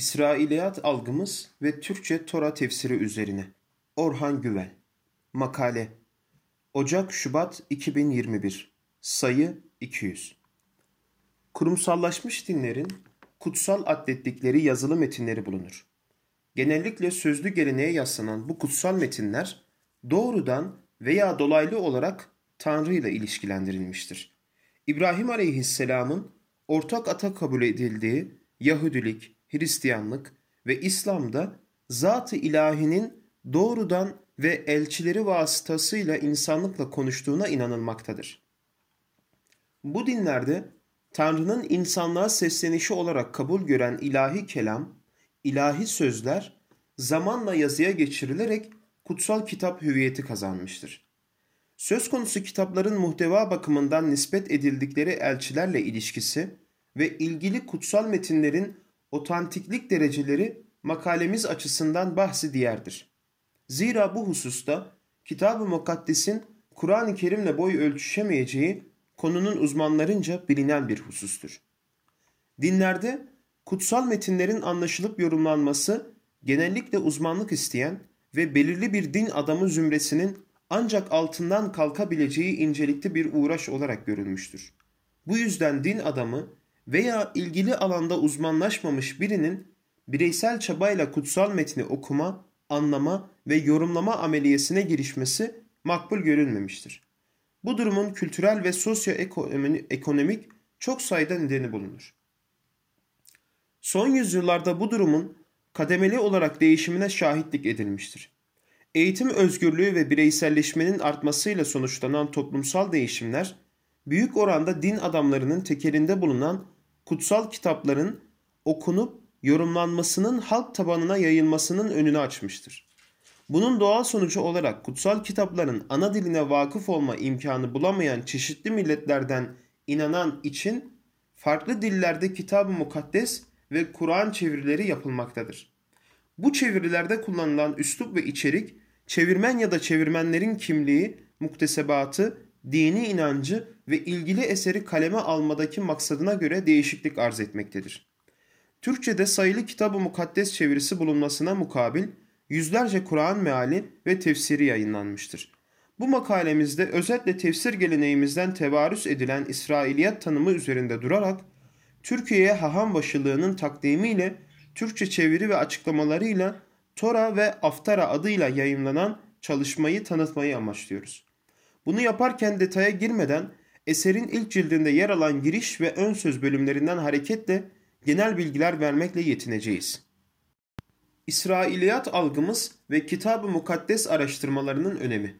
İsrailiyat algımız ve Türkçe Tora tefsiri üzerine. Orhan Güvel. Makale. Ocak-Şubat 2021. Sayı 200. Kurumsallaşmış dinlerin kutsal atlettikleri yazılı metinleri bulunur. Genellikle sözlü geleneğe yaslanan bu kutsal metinler doğrudan veya dolaylı olarak Tanrı ile ilişkilendirilmiştir. İbrahim Aleyhisselam'ın ortak ata kabul edildiği Yahudilik, Hristiyanlık ve İslam'da zat-ı ilahinin doğrudan ve elçileri vasıtasıyla insanlıkla konuştuğuna inanılmaktadır. Bu dinlerde Tanrı'nın insanlığa seslenişi olarak kabul gören ilahi kelam, ilahi sözler zamanla yazıya geçirilerek kutsal kitap hüviyeti kazanmıştır. Söz konusu kitapların muhteva bakımından nispet edildikleri elçilerle ilişkisi ve ilgili kutsal metinlerin otantiklik dereceleri makalemiz açısından bahsi diğerdir. Zira bu hususta Kitab-ı Mukaddes'in Kur'an-ı Kerim'le boy ölçüşemeyeceği konunun uzmanlarınca bilinen bir husustur. Dinlerde kutsal metinlerin anlaşılıp yorumlanması genellikle uzmanlık isteyen ve belirli bir din adamı zümresinin ancak altından kalkabileceği incelikli bir uğraş olarak görülmüştür. Bu yüzden din adamı veya ilgili alanda uzmanlaşmamış birinin bireysel çabayla kutsal metni okuma, anlama ve yorumlama ameliyesine girişmesi makbul görülmemiştir. Bu durumun kültürel ve sosyoekonomik çok sayıda nedeni bulunur. Son yüzyıllarda bu durumun kademeli olarak değişimine şahitlik edilmiştir. Eğitim özgürlüğü ve bireyselleşmenin artmasıyla sonuçlanan toplumsal değişimler, büyük oranda din adamlarının tekerinde bulunan kutsal kitapların okunup yorumlanmasının halk tabanına yayılmasının önünü açmıştır. Bunun doğal sonucu olarak kutsal kitapların ana diline vakıf olma imkanı bulamayan çeşitli milletlerden inanan için farklı dillerde kitab-ı mukaddes ve Kur'an çevirileri yapılmaktadır. Bu çevirilerde kullanılan üslup ve içerik, çevirmen ya da çevirmenlerin kimliği, muktesebatı, dini inancı ve ilgili eseri kaleme almadaki maksadına göre değişiklik arz etmektedir. Türkçe'de sayılı kitab-ı mukaddes çevirisi bulunmasına mukabil yüzlerce Kur'an meali ve tefsiri yayınlanmıştır. Bu makalemizde özetle tefsir geleneğimizden tevarüs edilen İsrailiyat tanımı üzerinde durarak Türkiye'ye haham başılığının takdimiyle Türkçe çeviri ve açıklamalarıyla Tora ve Aftara adıyla yayınlanan çalışmayı tanıtmayı amaçlıyoruz. Bunu yaparken detaya girmeden eserin ilk cildinde yer alan giriş ve ön söz bölümlerinden hareketle genel bilgiler vermekle yetineceğiz. İsrailiyat algımız ve Kitab-ı Mukaddes araştırmalarının önemi.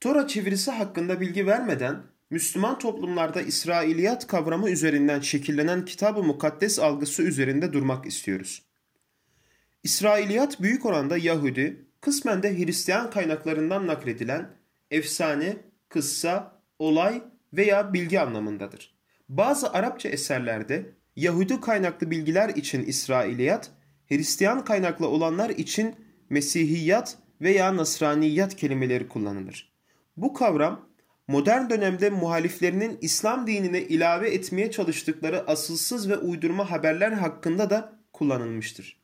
Tora çevirisi hakkında bilgi vermeden Müslüman toplumlarda İsrailiyat kavramı üzerinden şekillenen Kitab-ı Mukaddes algısı üzerinde durmak istiyoruz. İsrailiyat büyük oranda Yahudi, kısmen de Hristiyan kaynaklarından nakledilen efsane, kıssa, olay veya bilgi anlamındadır. Bazı Arapça eserlerde Yahudi kaynaklı bilgiler için İsrailiyat, Hristiyan kaynaklı olanlar için Mesihiyat veya Nasraniyat kelimeleri kullanılır. Bu kavram modern dönemde muhaliflerinin İslam dinine ilave etmeye çalıştıkları asılsız ve uydurma haberler hakkında da kullanılmıştır.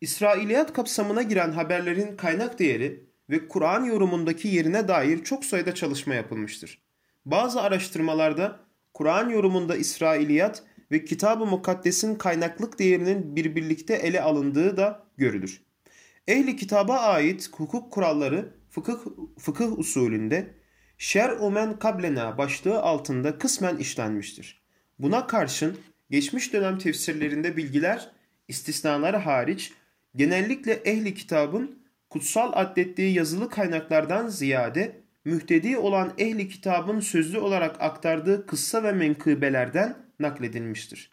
İsrailiyat kapsamına giren haberlerin kaynak değeri ve Kur'an yorumundaki yerine dair çok sayıda çalışma yapılmıştır. Bazı araştırmalarda Kur'an yorumunda İsrailiyat ve Kitab-ı Mukaddes'in kaynaklık değerinin bir birlikte ele alındığı da görülür. Ehli kitaba ait hukuk kuralları fıkıh, fıkıh usulünde şer umen kablena başlığı altında kısmen işlenmiştir. Buna karşın geçmiş dönem tefsirlerinde bilgiler istisnaları hariç genellikle ehli kitabın kutsal adettiği yazılı kaynaklardan ziyade mühtedi olan ehli kitabın sözlü olarak aktardığı kıssa ve menkıbelerden nakledilmiştir.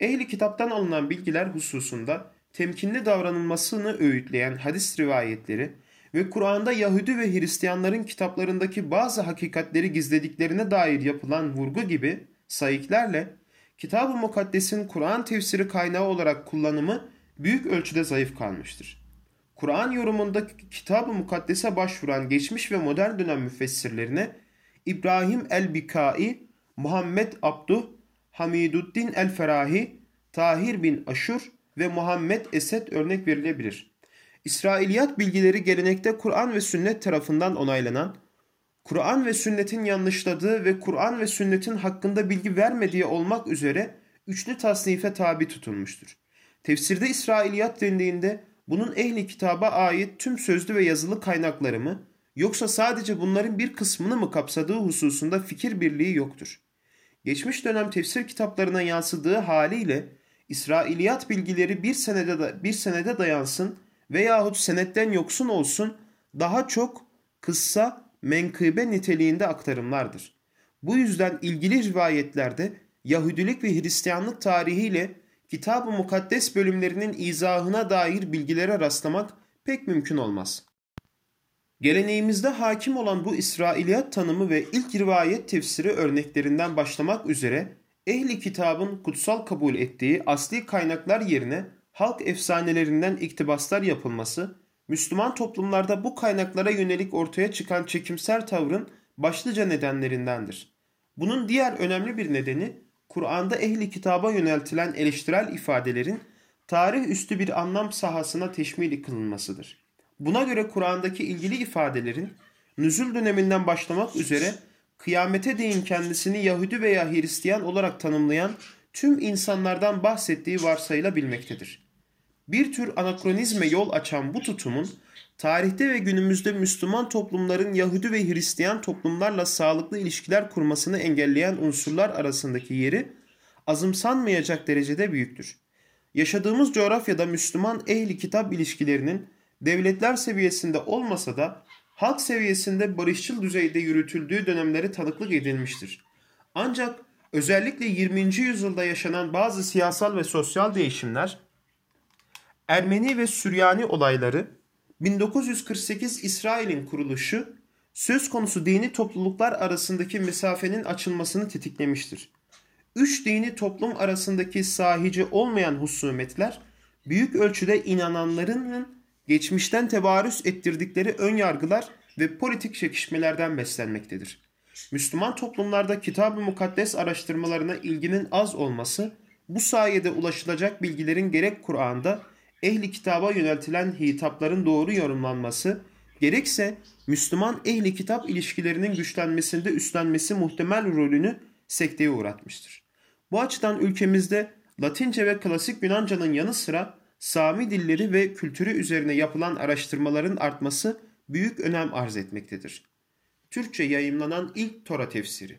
Ehli kitaptan alınan bilgiler hususunda temkinli davranılmasını öğütleyen hadis rivayetleri ve Kur'an'da Yahudi ve Hristiyanların kitaplarındaki bazı hakikatleri gizlediklerine dair yapılan vurgu gibi sayıklarla Kitab-ı Mukaddes'in Kur'an tefsiri kaynağı olarak kullanımı büyük ölçüde zayıf kalmıştır. Kur'an yorumunda Kitab-ı Mukaddes'e başvuran geçmiş ve modern dönem müfessirlerine İbrahim el-Bikai, Muhammed Abduh, Hamiduddin el-Ferahi, Tahir bin Aşur ve Muhammed Esed örnek verilebilir. İsrailiyat bilgileri gelenekte Kur'an ve sünnet tarafından onaylanan, Kur'an ve sünnetin yanlışladığı ve Kur'an ve sünnetin hakkında bilgi vermediği olmak üzere üçlü tasnife tabi tutulmuştur. Tefsirde İsrailiyat dendiğinde bunun ehli kitaba ait tüm sözlü ve yazılı kaynakları mı yoksa sadece bunların bir kısmını mı kapsadığı hususunda fikir birliği yoktur. Geçmiş dönem tefsir kitaplarına yansıdığı haliyle İsrailiyat bilgileri bir senede, bir senede dayansın veyahut senetten yoksun olsun daha çok kıssa menkıbe niteliğinde aktarımlardır. Bu yüzden ilgili rivayetlerde Yahudilik ve Hristiyanlık tarihiyle Kitab-ı Mukaddes bölümlerinin izahına dair bilgilere rastlamak pek mümkün olmaz. Geleneğimizde hakim olan bu İsrailiyat tanımı ve ilk rivayet tefsiri örneklerinden başlamak üzere ehli kitabın kutsal kabul ettiği asli kaynaklar yerine halk efsanelerinden iktibaslar yapılması, Müslüman toplumlarda bu kaynaklara yönelik ortaya çıkan çekimser tavrın başlıca nedenlerindendir. Bunun diğer önemli bir nedeni Kur'an'da ehli kitaba yöneltilen eleştirel ifadelerin tarih üstü bir anlam sahasına teşmil kılınmasıdır. Buna göre Kur'an'daki ilgili ifadelerin nüzul döneminden başlamak üzere kıyamete değin kendisini Yahudi veya Hristiyan olarak tanımlayan tüm insanlardan bahsettiği varsayılabilmektedir. Bir tür anakronizme yol açan bu tutumun tarihte ve günümüzde Müslüman toplumların Yahudi ve Hristiyan toplumlarla sağlıklı ilişkiler kurmasını engelleyen unsurlar arasındaki yeri azımsanmayacak derecede büyüktür. Yaşadığımız coğrafyada Müslüman ehli kitap ilişkilerinin devletler seviyesinde olmasa da halk seviyesinde barışçıl düzeyde yürütüldüğü dönemleri tanıklık edilmiştir. Ancak özellikle 20. yüzyılda yaşanan bazı siyasal ve sosyal değişimler, Ermeni ve Süryani olayları, 1948 İsrail'in kuruluşu, söz konusu dini topluluklar arasındaki mesafenin açılmasını tetiklemiştir. Üç dini toplum arasındaki sahici olmayan husumetler, büyük ölçüde inananların geçmişten tevarüs ettirdikleri ön yargılar ve politik çekişmelerden beslenmektedir. Müslüman toplumlarda kitab-ı mukaddes araştırmalarına ilginin az olması, bu sayede ulaşılacak bilgilerin gerek Kur'an'da ehli kitaba yöneltilen hitapların doğru yorumlanması, gerekse Müslüman ehli kitap ilişkilerinin güçlenmesinde üstlenmesi muhtemel rolünü sekteye uğratmıştır. Bu açıdan ülkemizde Latince ve klasik Yunanca'nın yanı sıra Sami dilleri ve kültürü üzerine yapılan araştırmaların artması büyük önem arz etmektedir. Türkçe yayımlanan ilk Tora tefsiri.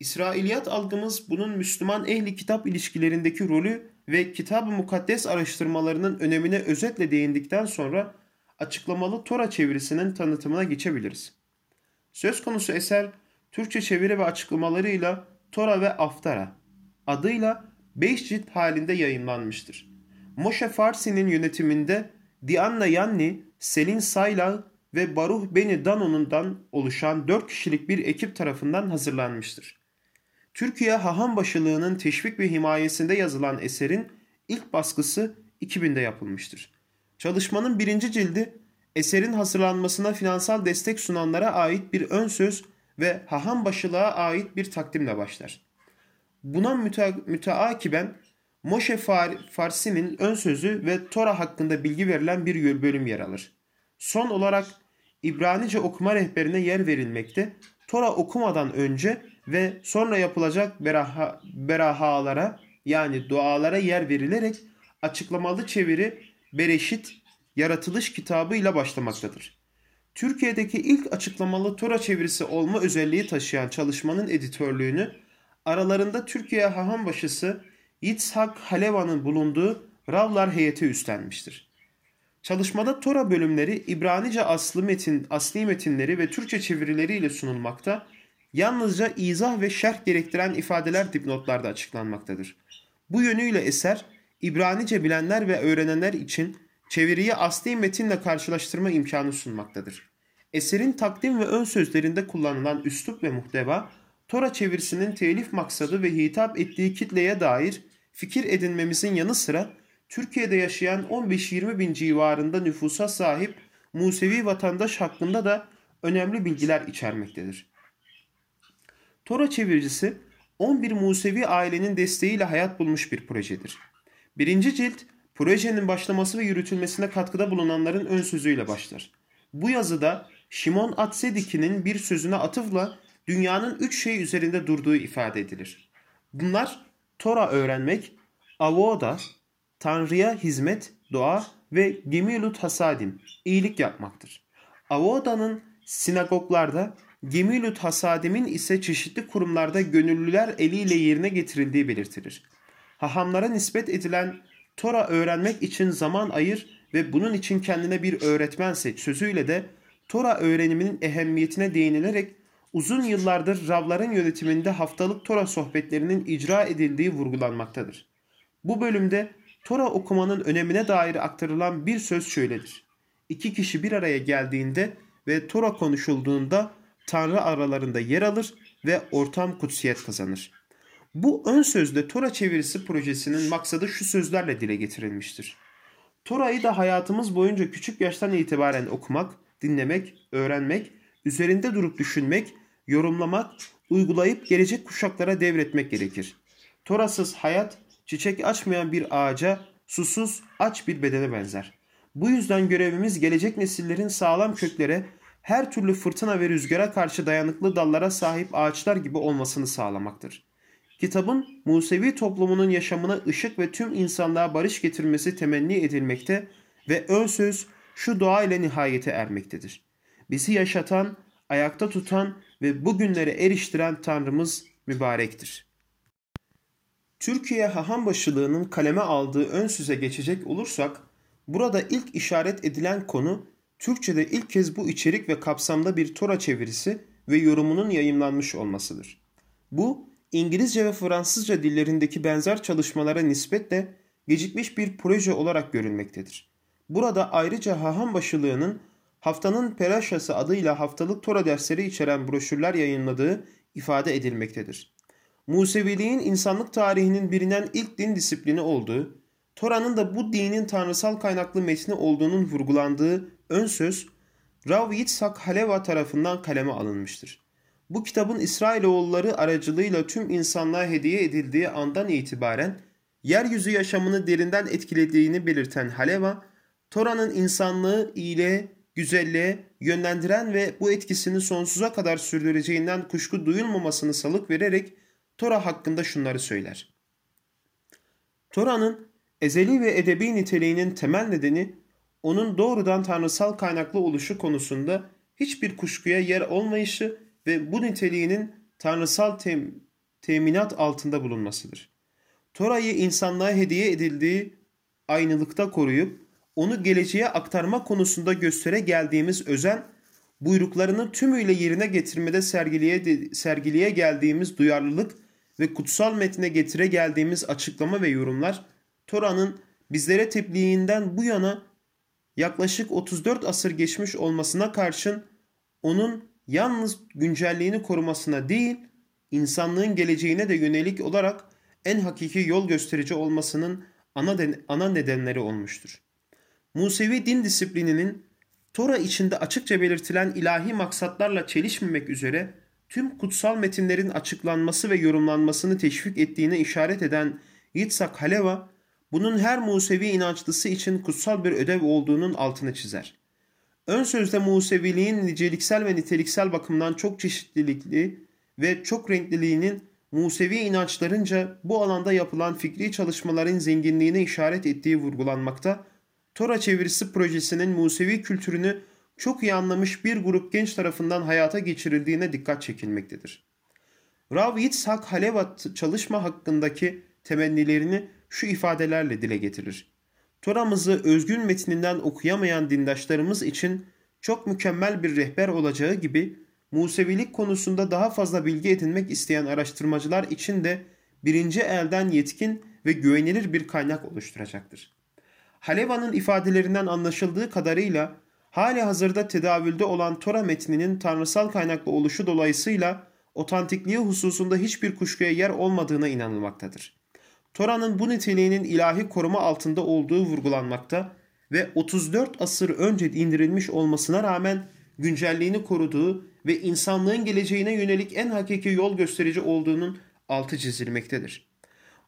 İsrailiyat algımız bunun Müslüman ehli kitap ilişkilerindeki rolü ve kitab-ı mukaddes araştırmalarının önemine özetle değindikten sonra açıklamalı Tora çevirisinin tanıtımına geçebiliriz. Söz konusu eser Türkçe çeviri ve açıklamalarıyla Tora ve Aftara adıyla 5 cilt halinde yayınlanmıştır. Moshe Farsi'nin yönetiminde Diana Yanni, Selin Sayla ve Baruh Beni Dano'nundan oluşan 4 kişilik bir ekip tarafından hazırlanmıştır. Türkiye Haham Başılığı'nın teşvik ve himayesinde yazılan eserin ilk baskısı 2000'de yapılmıştır. Çalışmanın birinci cildi eserin hazırlanmasına finansal destek sunanlara ait bir ön söz ve Haham Başılığa ait bir takdimle başlar. Buna müte müteakiben Moshe Far Farsi'nin ön sözü ve Tora hakkında bilgi verilen bir bölüm yer alır. Son olarak İbranice okuma rehberine yer verilmekte. Tora okumadan önce ve sonra yapılacak beraha, berahalara yani dualara yer verilerek açıklamalı çeviri Bereşit yaratılış kitabı ile başlamaktadır. Türkiye'deki ilk açıklamalı Tora çevirisi olma özelliği taşıyan çalışmanın editörlüğünü aralarında Türkiye Haham Başısı Yitzhak Haleva'nın bulunduğu Ravlar heyeti üstlenmiştir. Çalışmada Tora bölümleri İbranice aslı metin, asli metinleri ve Türkçe çevirileriyle sunulmakta, yalnızca izah ve şerh gerektiren ifadeler dipnotlarda açıklanmaktadır. Bu yönüyle eser, İbranice bilenler ve öğrenenler için çeviriyi asli metinle karşılaştırma imkanı sunmaktadır. Eserin takdim ve ön sözlerinde kullanılan üslup ve muhteva, Tora çevirisinin telif maksadı ve hitap ettiği kitleye dair fikir edinmemizin yanı sıra Türkiye'de yaşayan 15-20 bin civarında nüfusa sahip Musevi vatandaş hakkında da önemli bilgiler içermektedir. Tora çeviricisi 11 Musevi ailenin desteğiyle hayat bulmuş bir projedir. Birinci cilt projenin başlaması ve yürütülmesine katkıda bulunanların ön sözüyle başlar. Bu yazıda Şimon Atsediki'nin bir sözüne atıfla dünyanın üç şey üzerinde durduğu ifade edilir. Bunlar Tora öğrenmek, avoda, Tanrı'ya hizmet, dua ve gemilut hasadim, iyilik yapmaktır. Avoda'nın sinagoglarda, gemilut hasadim'in ise çeşitli kurumlarda gönüllüler eliyle yerine getirildiği belirtilir. Hahamlara nispet edilen Tora öğrenmek için zaman ayır ve bunun için kendine bir öğretmen seç sözüyle de Tora öğreniminin ehemmiyetine değinilerek uzun yıllardır Ravların yönetiminde haftalık Tora sohbetlerinin icra edildiği vurgulanmaktadır. Bu bölümde Tora okumanın önemine dair aktarılan bir söz şöyledir. İki kişi bir araya geldiğinde ve Tora konuşulduğunda Tanrı aralarında yer alır ve ortam kutsiyet kazanır. Bu ön sözde Tora çevirisi projesinin maksadı şu sözlerle dile getirilmiştir. Tora'yı da hayatımız boyunca küçük yaştan itibaren okumak, dinlemek, öğrenmek, üzerinde durup düşünmek, yorumlamak, uygulayıp gelecek kuşaklara devretmek gerekir. Torasız hayat, çiçek açmayan bir ağaca, susuz, aç bir bedene benzer. Bu yüzden görevimiz gelecek nesillerin sağlam köklere, her türlü fırtına ve rüzgara karşı dayanıklı dallara sahip ağaçlar gibi olmasını sağlamaktır. Kitabın Musevi toplumunun yaşamına ışık ve tüm insanlığa barış getirmesi temenni edilmekte ve ön söz şu dua ile nihayete ermektedir. Bizi yaşatan, ayakta tutan ve bugünlere eriştiren Tanrımız mübarektir. Türkiye haham başılığının kaleme aldığı ön söze geçecek olursak, burada ilk işaret edilen konu Türkçe'de ilk kez bu içerik ve kapsamda bir Tora çevirisi ve yorumunun yayımlanmış olmasıdır. Bu, İngilizce ve Fransızca dillerindeki benzer çalışmalara nispetle gecikmiş bir proje olarak görülmektedir. Burada ayrıca haham başılığının haftanın Peraşası adıyla haftalık Tora dersleri içeren broşürler yayınladığı ifade edilmektedir. Museviliğin insanlık tarihinin bilinen ilk din disiplini olduğu, Tora'nın da bu dinin tanrısal kaynaklı metni olduğunun vurgulandığı ön söz, Rav Yitzhak Haleva tarafından kaleme alınmıştır. Bu kitabın İsrailoğulları aracılığıyla tüm insanlığa hediye edildiği andan itibaren yeryüzü yaşamını derinden etkilediğini belirten Haleva, Tora'nın insanlığı iyiliğe, güzelliğe yönlendiren ve bu etkisini sonsuza kadar sürdüreceğinden kuşku duyulmamasını salık vererek Tora hakkında şunları söyler. Tora'nın ezeli ve edebi niteliğinin temel nedeni onun doğrudan tanrısal kaynaklı oluşu konusunda hiçbir kuşkuya yer olmayışı ve bu niteliğinin tanrısal tem teminat altında bulunmasıdır. Tora'yı insanlığa hediye edildiği aynılıkta koruyup onu geleceğe aktarma konusunda göstere geldiğimiz özen, buyruklarını tümüyle yerine getirmede sergiliye, sergiliye geldiğimiz duyarlılık ve kutsal metne getire geldiğimiz açıklama ve yorumlar, Tora'nın bizlere tebliğinden bu yana yaklaşık 34 asır geçmiş olmasına karşın onun yalnız güncelliğini korumasına değil, insanlığın geleceğine de yönelik olarak en hakiki yol gösterici olmasının ana, den ana nedenleri olmuştur. Musevi din disiplininin Tora içinde açıkça belirtilen ilahi maksatlarla çelişmemek üzere tüm kutsal metinlerin açıklanması ve yorumlanmasını teşvik ettiğine işaret eden Yitzhak Haleva, bunun her Musevi inançlısı için kutsal bir ödev olduğunun altını çizer. Ön sözde Museviliğin niceliksel ve niteliksel bakımdan çok çeşitlilikli ve çok renkliliğinin Musevi inançlarınca bu alanda yapılan fikri çalışmaların zenginliğine işaret ettiği vurgulanmakta, Tora çevirisi projesinin Musevi kültürünü çok iyi anlamış bir grup genç tarafından hayata geçirildiğine dikkat çekilmektedir. Rav Yitzhak Halevat çalışma hakkındaki temennilerini şu ifadelerle dile getirir. Tora'mızı özgün metninden okuyamayan dindaşlarımız için çok mükemmel bir rehber olacağı gibi Musevilik konusunda daha fazla bilgi edinmek isteyen araştırmacılar için de birinci elden yetkin ve güvenilir bir kaynak oluşturacaktır. Haleva'nın ifadelerinden anlaşıldığı kadarıyla hali hazırda tedavülde olan Tora metninin tanrısal kaynaklı oluşu dolayısıyla otantikliği hususunda hiçbir kuşkuya yer olmadığına inanılmaktadır. Tora'nın bu niteliğinin ilahi koruma altında olduğu vurgulanmakta ve 34 asır önce indirilmiş olmasına rağmen güncelliğini koruduğu ve insanlığın geleceğine yönelik en hakiki yol gösterici olduğunun altı çizilmektedir.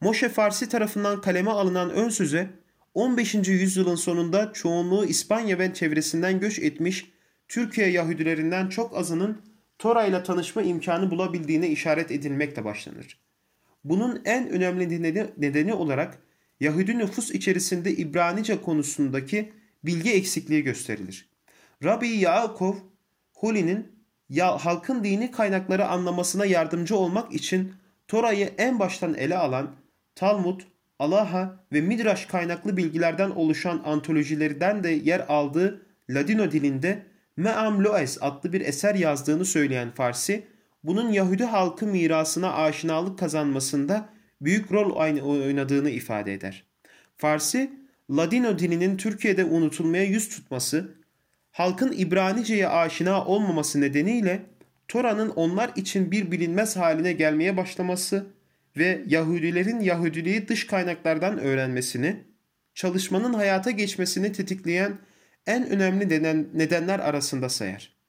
Moşe Farsi tarafından kaleme alınan ön söze 15. yüzyılın sonunda çoğunluğu İspanya ve çevresinden göç etmiş Türkiye Yahudilerinden çok azının Tora ile tanışma imkanı bulabildiğine işaret edilmekle başlanır. Bunun en önemli nedeni, olarak Yahudi nüfus içerisinde İbranice konusundaki bilgi eksikliği gösterilir. Rabbi Yaakov Huli'nin ya halkın dini kaynakları anlamasına yardımcı olmak için Tora'yı en baştan ele alan Talmud, Alaha ve Midrash kaynaklı bilgilerden oluşan antolojilerden de yer aldığı Ladino dilinde Me'am Loes adlı bir eser yazdığını söyleyen Farsi, bunun Yahudi halkı mirasına aşinalık kazanmasında büyük rol oynadığını ifade eder. Farsi, Ladino dilinin Türkiye'de unutulmaya yüz tutması, halkın İbranice'ye aşina olmaması nedeniyle Tora'nın onlar için bir bilinmez haline gelmeye başlaması ve Yahudilerin Yahudiliği dış kaynaklardan öğrenmesini, çalışmanın hayata geçmesini tetikleyen en önemli nedenler arasında sayar.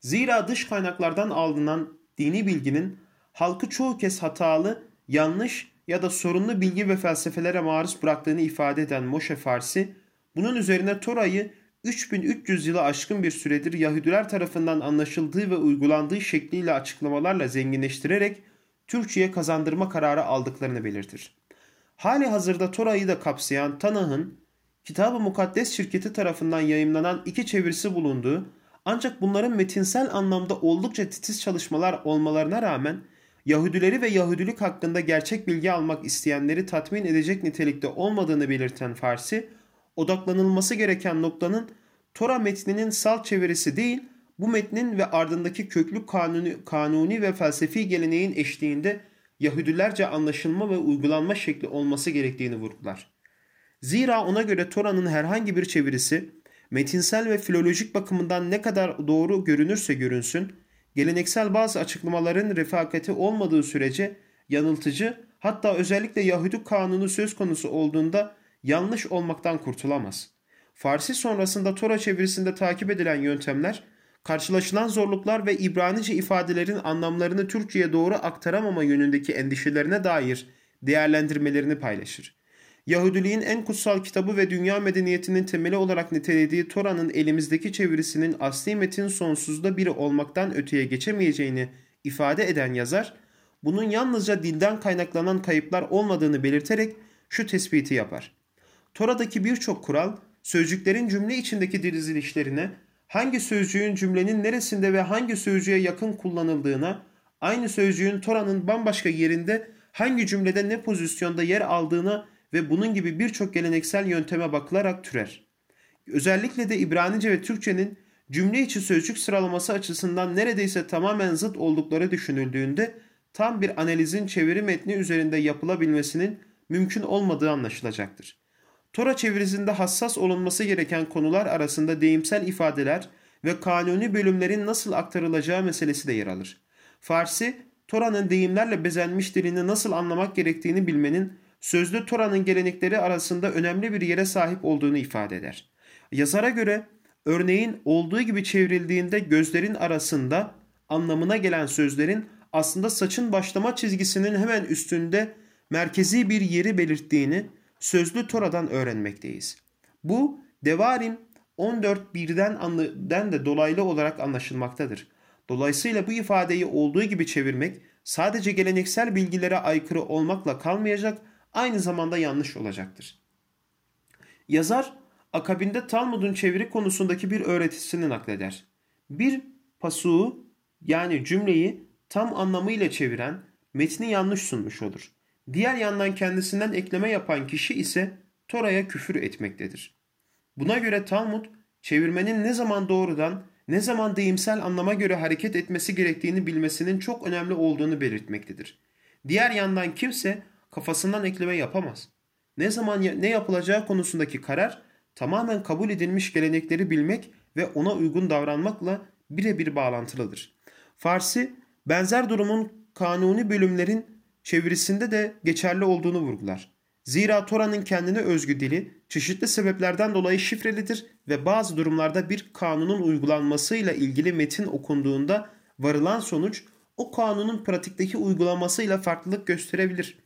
Zira dış kaynaklardan alınan dini bilginin halkı çoğu kez hatalı, yanlış ya da sorunlu bilgi ve felsefelere maruz bıraktığını ifade eden Moshe Farsi, bunun üzerine Tora'yı 3300 yılı aşkın bir süredir Yahudiler tarafından anlaşıldığı ve uygulandığı şekliyle açıklamalarla zenginleştirerek Türkçe'ye kazandırma kararı aldıklarını belirtir. Hali hazırda Tora'yı da kapsayan Tanah'ın Kitab-ı Mukaddes şirketi tarafından yayımlanan iki çevirisi bulunduğu ancak bunların metinsel anlamda oldukça titiz çalışmalar olmalarına rağmen Yahudileri ve Yahudilik hakkında gerçek bilgi almak isteyenleri tatmin edecek nitelikte olmadığını belirten Farsi, odaklanılması gereken noktanın Tora metninin salt çevirisi değil, bu metnin ve ardındaki köklü kanuni, kanuni ve felsefi geleneğin eşliğinde Yahudilerce anlaşılma ve uygulanma şekli olması gerektiğini vurgular. Zira ona göre Tora'nın herhangi bir çevirisi metinsel ve filolojik bakımından ne kadar doğru görünürse görünsün, geleneksel bazı açıklamaların refakati olmadığı sürece yanıltıcı hatta özellikle Yahudi kanunu söz konusu olduğunda yanlış olmaktan kurtulamaz. Farsi sonrasında Tora çevirisinde takip edilen yöntemler, karşılaşılan zorluklar ve İbranice ifadelerin anlamlarını Türkçe'ye doğru aktaramama yönündeki endişelerine dair değerlendirmelerini paylaşır. Yahudiliğin en kutsal kitabı ve dünya medeniyetinin temeli olarak nitelediği Tora'nın elimizdeki çevirisinin asli metin sonsuzda biri olmaktan öteye geçemeyeceğini ifade eden yazar, bunun yalnızca dilden kaynaklanan kayıplar olmadığını belirterek şu tespiti yapar. Tora'daki birçok kural, sözcüklerin cümle içindeki dizilişlerine, hangi sözcüğün cümlenin neresinde ve hangi sözcüğe yakın kullanıldığına, aynı sözcüğün Tora'nın bambaşka yerinde hangi cümlede ne pozisyonda yer aldığına ve bunun gibi birçok geleneksel yönteme bakılarak türer. Özellikle de İbranice ve Türkçenin cümle içi sözcük sıralaması açısından neredeyse tamamen zıt oldukları düşünüldüğünde tam bir analizin çeviri metni üzerinde yapılabilmesinin mümkün olmadığı anlaşılacaktır. Tora çevirisinde hassas olunması gereken konular arasında deyimsel ifadeler ve kanuni bölümlerin nasıl aktarılacağı meselesi de yer alır. Farsi, Tora'nın deyimlerle bezenmiş dilini nasıl anlamak gerektiğini bilmenin sözlü Tora'nın gelenekleri arasında önemli bir yere sahip olduğunu ifade eder. Yazara göre örneğin olduğu gibi çevrildiğinde gözlerin arasında anlamına gelen sözlerin aslında saçın başlama çizgisinin hemen üstünde merkezi bir yeri belirttiğini sözlü Tora'dan öğrenmekteyiz. Bu Devarim 14.1'den de dolaylı olarak anlaşılmaktadır. Dolayısıyla bu ifadeyi olduğu gibi çevirmek sadece geleneksel bilgilere aykırı olmakla kalmayacak, aynı zamanda yanlış olacaktır. Yazar akabinde Talmud'un çeviri konusundaki bir öğretisini nakleder. Bir pasuğu yani cümleyi tam anlamıyla çeviren metni yanlış sunmuş olur. Diğer yandan kendisinden ekleme yapan kişi ise Tora'ya küfür etmektedir. Buna göre Talmud çevirmenin ne zaman doğrudan ne zaman deyimsel anlama göre hareket etmesi gerektiğini bilmesinin çok önemli olduğunu belirtmektedir. Diğer yandan kimse kafasından ekleme yapamaz. Ne zaman ne yapılacağı konusundaki karar tamamen kabul edilmiş gelenekleri bilmek ve ona uygun davranmakla birebir bağlantılıdır. Farsi benzer durumun kanuni bölümlerin çevirisinde de geçerli olduğunu vurgular. Zira Tora'nın kendine özgü dili çeşitli sebeplerden dolayı şifrelidir ve bazı durumlarda bir kanunun uygulanmasıyla ilgili metin okunduğunda varılan sonuç o kanunun pratikteki uygulamasıyla farklılık gösterebilir.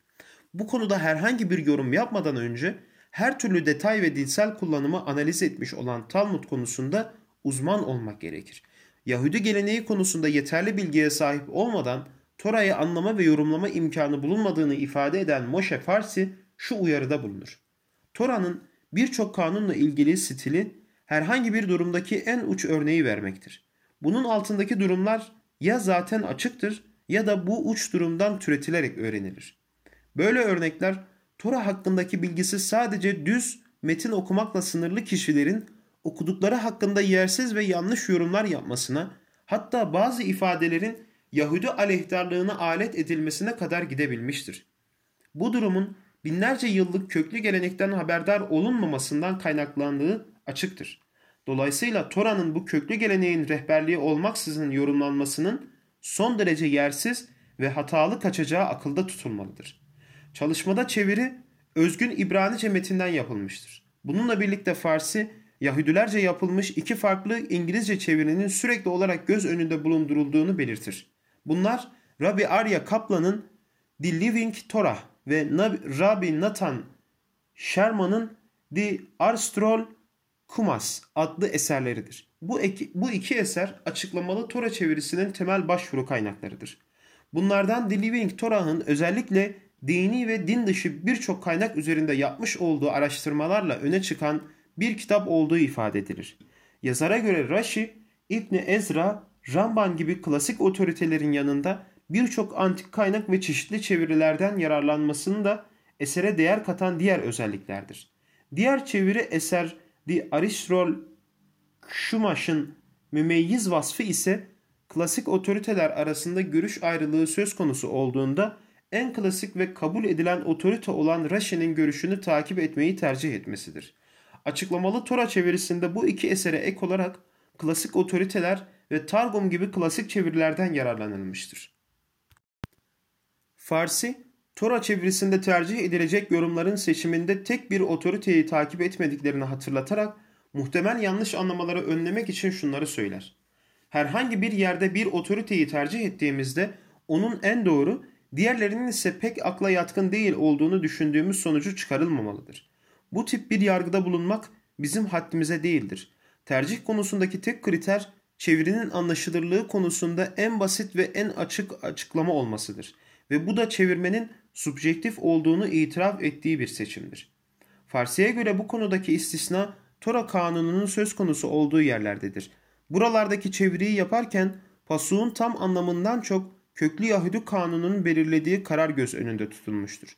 Bu konuda herhangi bir yorum yapmadan önce her türlü detay ve dilsel kullanımı analiz etmiş olan Talmud konusunda uzman olmak gerekir. Yahudi geleneği konusunda yeterli bilgiye sahip olmadan Tora'yı anlama ve yorumlama imkanı bulunmadığını ifade eden Moshe Farsi şu uyarıda bulunur. Tora'nın birçok kanunla ilgili stili herhangi bir durumdaki en uç örneği vermektir. Bunun altındaki durumlar ya zaten açıktır ya da bu uç durumdan türetilerek öğrenilir. Böyle örnekler Tora hakkındaki bilgisi sadece düz metin okumakla sınırlı kişilerin okudukları hakkında yersiz ve yanlış yorumlar yapmasına, hatta bazı ifadelerin Yahudi aleyhtarlığına alet edilmesine kadar gidebilmiştir. Bu durumun binlerce yıllık köklü gelenekten haberdar olunmamasından kaynaklandığı açıktır. Dolayısıyla Tora'nın bu köklü geleneğin rehberliği olmaksızın yorumlanmasının son derece yersiz ve hatalı kaçacağı akılda tutulmalıdır. Çalışmada çeviri özgün İbranice metinden yapılmıştır. Bununla birlikte Farsi, Yahudilerce yapılmış iki farklı İngilizce çevirinin sürekli olarak göz önünde bulundurulduğunu belirtir. Bunlar Rabbi Arya Kaplan'ın The Living Torah ve Rabbi Nathan Sherman'ın The Arstrol Kumas adlı eserleridir. Bu, iki, bu iki eser açıklamalı Tora çevirisinin temel başvuru kaynaklarıdır. Bunlardan The Living Torah'ın özellikle dini ve din dışı birçok kaynak üzerinde yapmış olduğu araştırmalarla öne çıkan bir kitap olduğu ifade edilir. Yazara göre Rashi, İbni Ezra, Ramban gibi klasik otoritelerin yanında birçok antik kaynak ve çeşitli çevirilerden yararlanmasını da esere değer katan diğer özelliklerdir. Diğer çeviri eser The Aristrol Şumaş'ın mümeyyiz vasfı ise klasik otoriteler arasında görüş ayrılığı söz konusu olduğunda en klasik ve kabul edilen otorite olan Rashi'nin görüşünü takip etmeyi tercih etmesidir. Açıklamalı Tora çevirisinde bu iki esere ek olarak klasik otoriteler ve Targum gibi klasik çevirilerden yararlanılmıştır. Farsi, Tora çevirisinde tercih edilecek yorumların seçiminde tek bir otoriteyi takip etmediklerini hatırlatarak muhtemel yanlış anlamaları önlemek için şunları söyler. Herhangi bir yerde bir otoriteyi tercih ettiğimizde onun en doğru, diğerlerinin ise pek akla yatkın değil olduğunu düşündüğümüz sonucu çıkarılmamalıdır. Bu tip bir yargıda bulunmak bizim haddimize değildir. Tercih konusundaki tek kriter çevirinin anlaşılırlığı konusunda en basit ve en açık açıklama olmasıdır ve bu da çevirmenin subjektif olduğunu itiraf ettiği bir seçimdir. Farsi'ye göre bu konudaki istisna Tora kanununun söz konusu olduğu yerlerdedir. Buralardaki çeviriyi yaparken pasuğun tam anlamından çok köklü Yahudi kanununun belirlediği karar göz önünde tutulmuştur.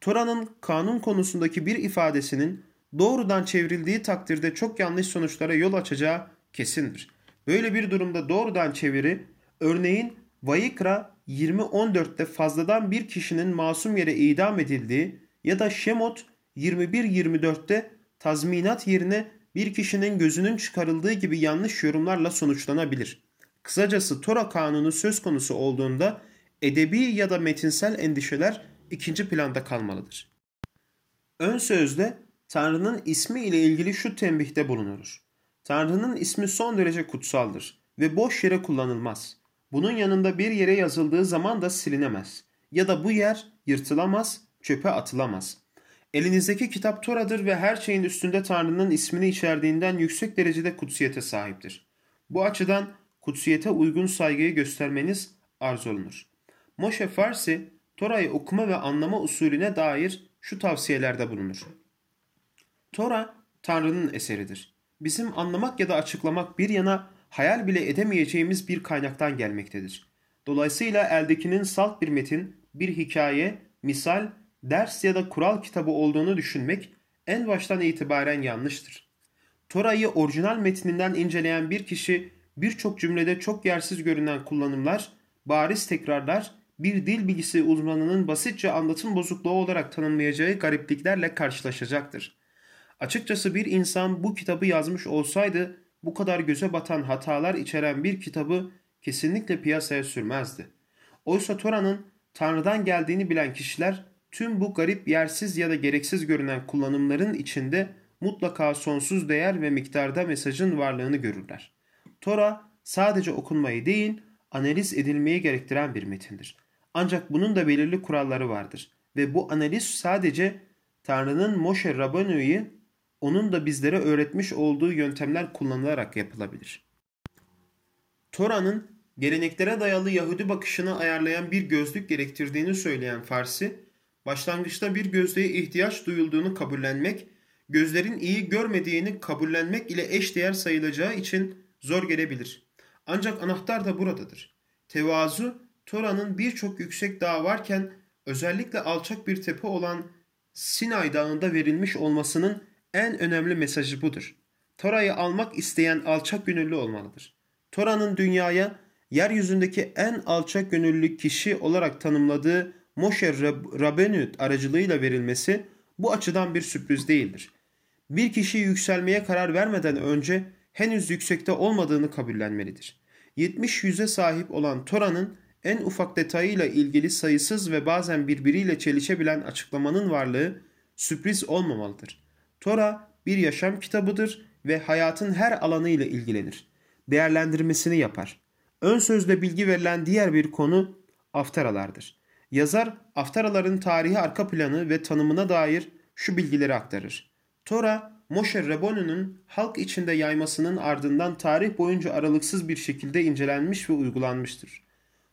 Tora'nın kanun konusundaki bir ifadesinin doğrudan çevrildiği takdirde çok yanlış sonuçlara yol açacağı kesindir. Böyle bir durumda doğrudan çeviri örneğin Vayikra 20.14'te fazladan bir kişinin masum yere idam edildiği ya da Şemot 21.24'te tazminat yerine bir kişinin gözünün çıkarıldığı gibi yanlış yorumlarla sonuçlanabilir. Kısacası Tora kanunu söz konusu olduğunda edebi ya da metinsel endişeler ikinci planda kalmalıdır. Ön sözde Tanrı'nın ismi ile ilgili şu tembihte bulunuruz. Tanrı'nın ismi son derece kutsaldır ve boş yere kullanılmaz. Bunun yanında bir yere yazıldığı zaman da silinemez. Ya da bu yer yırtılamaz, çöpe atılamaz. Elinizdeki kitap Tora'dır ve her şeyin üstünde Tanrı'nın ismini içerdiğinden yüksek derecede kutsiyete sahiptir. Bu açıdan kutsiyete uygun saygıyı göstermeniz arz olunur. Moshe Farsi, Tora'yı okuma ve anlama usulüne dair şu tavsiyelerde bulunur. Tora, Tanrı'nın eseridir. Bizim anlamak ya da açıklamak bir yana hayal bile edemeyeceğimiz bir kaynaktan gelmektedir. Dolayısıyla eldekinin salt bir metin, bir hikaye, misal, ders ya da kural kitabı olduğunu düşünmek en baştan itibaren yanlıştır. Tora'yı orijinal metninden inceleyen bir kişi birçok cümlede çok yersiz görünen kullanımlar, bariz tekrarlar, bir dil bilgisi uzmanının basitçe anlatım bozukluğu olarak tanımlayacağı garipliklerle karşılaşacaktır. Açıkçası bir insan bu kitabı yazmış olsaydı bu kadar göze batan hatalar içeren bir kitabı kesinlikle piyasaya sürmezdi. Oysa Tora'nın Tanrı'dan geldiğini bilen kişiler tüm bu garip yersiz ya da gereksiz görünen kullanımların içinde mutlaka sonsuz değer ve miktarda mesajın varlığını görürler. Tora sadece okunmayı değil, analiz edilmeyi gerektiren bir metindir. Ancak bunun da belirli kuralları vardır ve bu analiz sadece Tanrı'nın Moshe Rabbani'yi onun da bizlere öğretmiş olduğu yöntemler kullanılarak yapılabilir. Tora'nın geleneklere dayalı Yahudi bakışını ayarlayan bir gözlük gerektirdiğini söyleyen Farsi, başlangıçta bir gözlüğe ihtiyaç duyulduğunu kabullenmek, gözlerin iyi görmediğini kabullenmek ile eşdeğer sayılacağı için zor gelebilir. Ancak anahtar da buradadır. Tevazu, Tora'nın birçok yüksek dağ varken özellikle alçak bir tepe olan Sinay Dağı'nda verilmiş olmasının en önemli mesajı budur. Tora'yı almak isteyen alçak gönüllü olmalıdır. Tora'nın dünyaya yeryüzündeki en alçak gönüllü kişi olarak tanımladığı Moshe Rabbeinu aracılığıyla verilmesi bu açıdan bir sürpriz değildir. Bir kişi yükselmeye karar vermeden önce henüz yüksekte olmadığını kabullenmelidir. 70 yüze sahip olan Tora'nın en ufak detayıyla ilgili sayısız ve bazen birbiriyle çelişebilen açıklamanın varlığı sürpriz olmamalıdır. Tora bir yaşam kitabıdır ve hayatın her alanı ile ilgilenir. Değerlendirmesini yapar. Ön sözde bilgi verilen diğer bir konu aftaralardır. Yazar aftaraların tarihi arka planı ve tanımına dair şu bilgileri aktarır. Tora, Moshe Rabboni'nin halk içinde yaymasının ardından tarih boyunca aralıksız bir şekilde incelenmiş ve uygulanmıştır.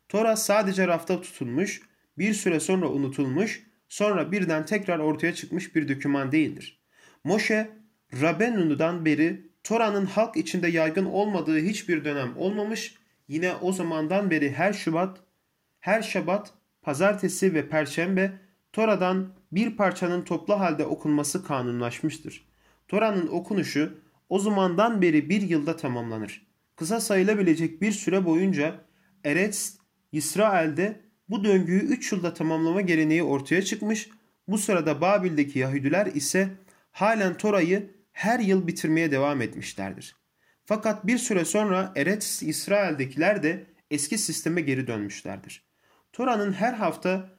Tora sadece rafta tutulmuş, bir süre sonra unutulmuş, sonra birden tekrar ortaya çıkmış bir doküman değildir. Moshe, Rabbenu'dan beri Tora'nın halk içinde yaygın olmadığı hiçbir dönem olmamış, yine o zamandan beri her Şubat, her Şabat, Pazartesi ve Perşembe Tora'dan bir parçanın toplu halde okunması kanunlaşmıştır. Tora'nın okunuşu o zamandan beri bir yılda tamamlanır. Kısa sayılabilecek bir süre boyunca Eretz, İsrail'de bu döngüyü 3 yılda tamamlama geleneği ortaya çıkmış, bu sırada Babil'deki Yahudiler ise halen Tora'yı her yıl bitirmeye devam etmişlerdir. Fakat bir süre sonra Eretz İsrail'dekiler de eski sisteme geri dönmüşlerdir. Tora'nın her hafta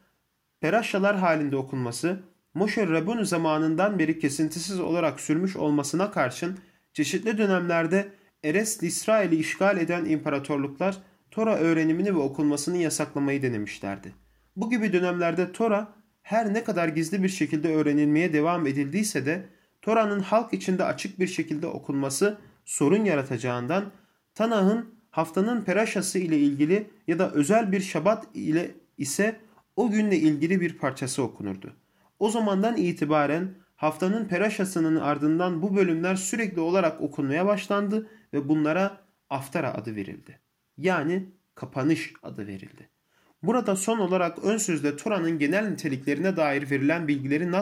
peraşalar halinde okunması, Moshe Rabbenu zamanından beri kesintisiz olarak sürmüş olmasına karşın çeşitli dönemlerde Eretz İsrail'i işgal eden imparatorluklar Tora öğrenimini ve okunmasını yasaklamayı denemişlerdi. Bu gibi dönemlerde Tora her ne kadar gizli bir şekilde öğrenilmeye devam edildiyse de Tora'nın halk içinde açık bir şekilde okunması sorun yaratacağından Tanah'ın haftanın peraşası ile ilgili ya da özel bir şabat ile ise o günle ilgili bir parçası okunurdu. O zamandan itibaren haftanın peraşasının ardından bu bölümler sürekli olarak okunmaya başlandı ve bunlara aftara adı verildi. Yani kapanış adı verildi. Burada son olarak ön sözde Tora'nın genel niteliklerine dair verilen bilgileri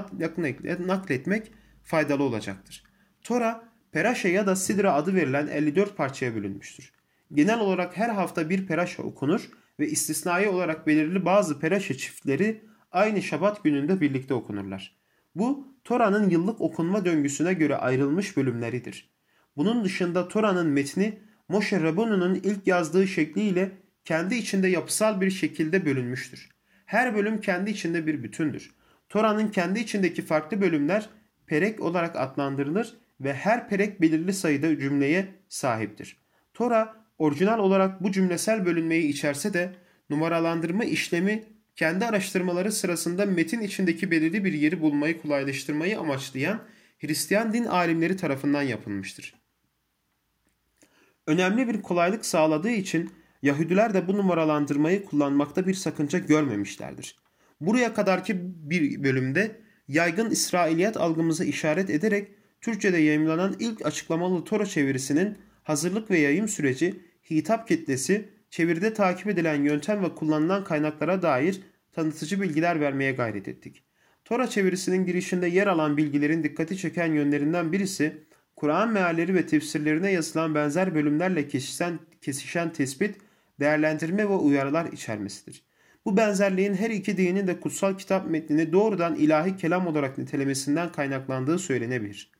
nakletmek faydalı olacaktır. Tora, Peraşa ya da Sidra adı verilen 54 parçaya bölünmüştür. Genel olarak her hafta bir peraşa okunur ve istisnai olarak belirli bazı peraşa çiftleri aynı şabat gününde birlikte okunurlar. Bu Tora'nın yıllık okunma döngüsüne göre ayrılmış bölümleridir. Bunun dışında Tora'nın metni Moshe Rabbenu'nun ilk yazdığı şekliyle kendi içinde yapısal bir şekilde bölünmüştür. Her bölüm kendi içinde bir bütündür. Tora'nın kendi içindeki farklı bölümler perek olarak adlandırılır ve her perek belirli sayıda cümleye sahiptir. Tora orijinal olarak bu cümlesel bölünmeyi içerse de numaralandırma işlemi kendi araştırmaları sırasında metin içindeki belirli bir yeri bulmayı kolaylaştırmayı amaçlayan Hristiyan din alimleri tarafından yapılmıştır. Önemli bir kolaylık sağladığı için Yahudiler de bu numaralandırmayı kullanmakta bir sakınca görmemişlerdir. Buraya kadarki bir bölümde yaygın İsrailiyet algımızı işaret ederek Türkçe'de yayımlanan ilk açıklamalı Tora çevirisinin hazırlık ve yayım süreci, hitap kitlesi, çeviride takip edilen yöntem ve kullanılan kaynaklara dair tanıtıcı bilgiler vermeye gayret ettik. Tora çevirisinin girişinde yer alan bilgilerin dikkati çeken yönlerinden birisi, Kur'an mealleri ve tefsirlerine yazılan benzer bölümlerle kesişen, kesişen tespit, değerlendirme ve uyarılar içermesidir. Bu benzerliğin her iki dinin de kutsal kitap metnini doğrudan ilahi kelam olarak nitelemesinden kaynaklandığı söylenebilir.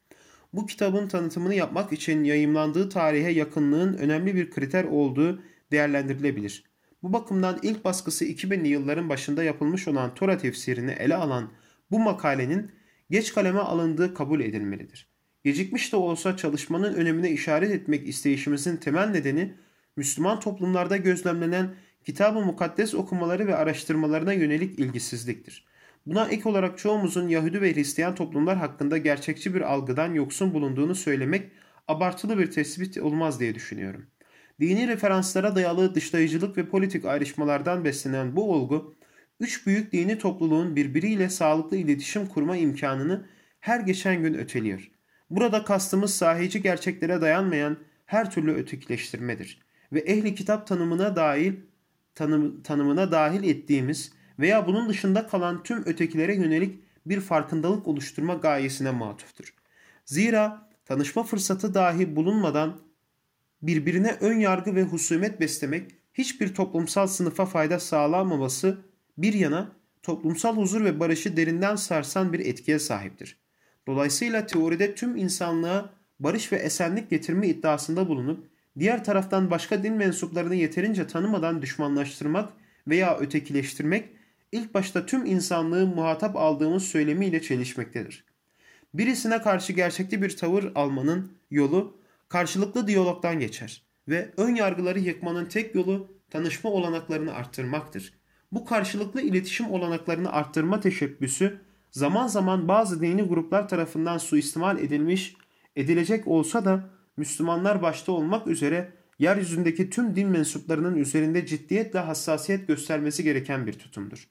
Bu kitabın tanıtımını yapmak için yayımlandığı tarihe yakınlığın önemli bir kriter olduğu değerlendirilebilir. Bu bakımdan ilk baskısı 2000'li yılların başında yapılmış olan Tora tefsirini ele alan bu makalenin geç kaleme alındığı kabul edilmelidir. Gecikmiş de olsa çalışmanın önemine işaret etmek isteyişimizin temel nedeni Müslüman toplumlarda gözlemlenen kitab-ı mukaddes okumaları ve araştırmalarına yönelik ilgisizliktir. Buna ek olarak çoğumuzun Yahudi ve Hristiyan toplumlar hakkında gerçekçi bir algıdan yoksun bulunduğunu söylemek abartılı bir tespit olmaz diye düşünüyorum. Dini referanslara dayalı dışlayıcılık ve politik ayrışmalardan beslenen bu olgu, üç büyük dini topluluğun birbiriyle sağlıklı iletişim kurma imkanını her geçen gün öteliyor. Burada kastımız sahici gerçeklere dayanmayan her türlü ötekileştirmedir ve ehli kitap tanımına dahil tanım, tanımına dahil ettiğimiz veya bunun dışında kalan tüm ötekilere yönelik bir farkındalık oluşturma gayesine matuftur. Zira tanışma fırsatı dahi bulunmadan birbirine ön yargı ve husumet beslemek hiçbir toplumsal sınıfa fayda sağlamaması bir yana toplumsal huzur ve barışı derinden sarsan bir etkiye sahiptir. Dolayısıyla teoride tüm insanlığa barış ve esenlik getirme iddiasında bulunup diğer taraftan başka din mensuplarını yeterince tanımadan düşmanlaştırmak veya ötekileştirmek ilk başta tüm insanlığı muhatap aldığımız söylemiyle çelişmektedir. Birisine karşı gerçekçi bir tavır almanın yolu karşılıklı diyalogdan geçer ve ön yargıları yıkmanın tek yolu tanışma olanaklarını arttırmaktır. Bu karşılıklı iletişim olanaklarını arttırma teşebbüsü zaman zaman bazı dini gruplar tarafından suistimal edilmiş, edilecek olsa da Müslümanlar başta olmak üzere yeryüzündeki tüm din mensuplarının üzerinde ciddiyetle hassasiyet göstermesi gereken bir tutumdur.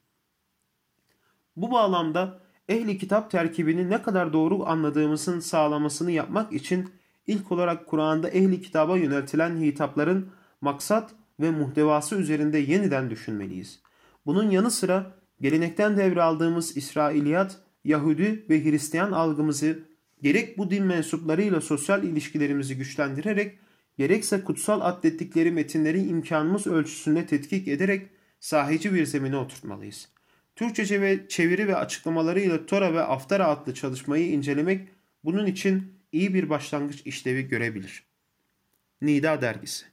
Bu bağlamda ehli kitap terkibini ne kadar doğru anladığımızın sağlamasını yapmak için ilk olarak Kur'an'da ehli kitaba yöneltilen hitapların maksat ve muhtevası üzerinde yeniden düşünmeliyiz. Bunun yanı sıra gelenekten devraldığımız İsrailiyat, Yahudi ve Hristiyan algımızı gerek bu din mensuplarıyla sosyal ilişkilerimizi güçlendirerek gerekse kutsal atlettikleri metinleri imkanımız ölçüsünde tetkik ederek sahici bir zemine oturtmalıyız. Türkçece ve çeviri ve açıklamalarıyla Tora ve Aftara adlı çalışmayı incelemek bunun için iyi bir başlangıç işlevi görebilir. Nida Dergisi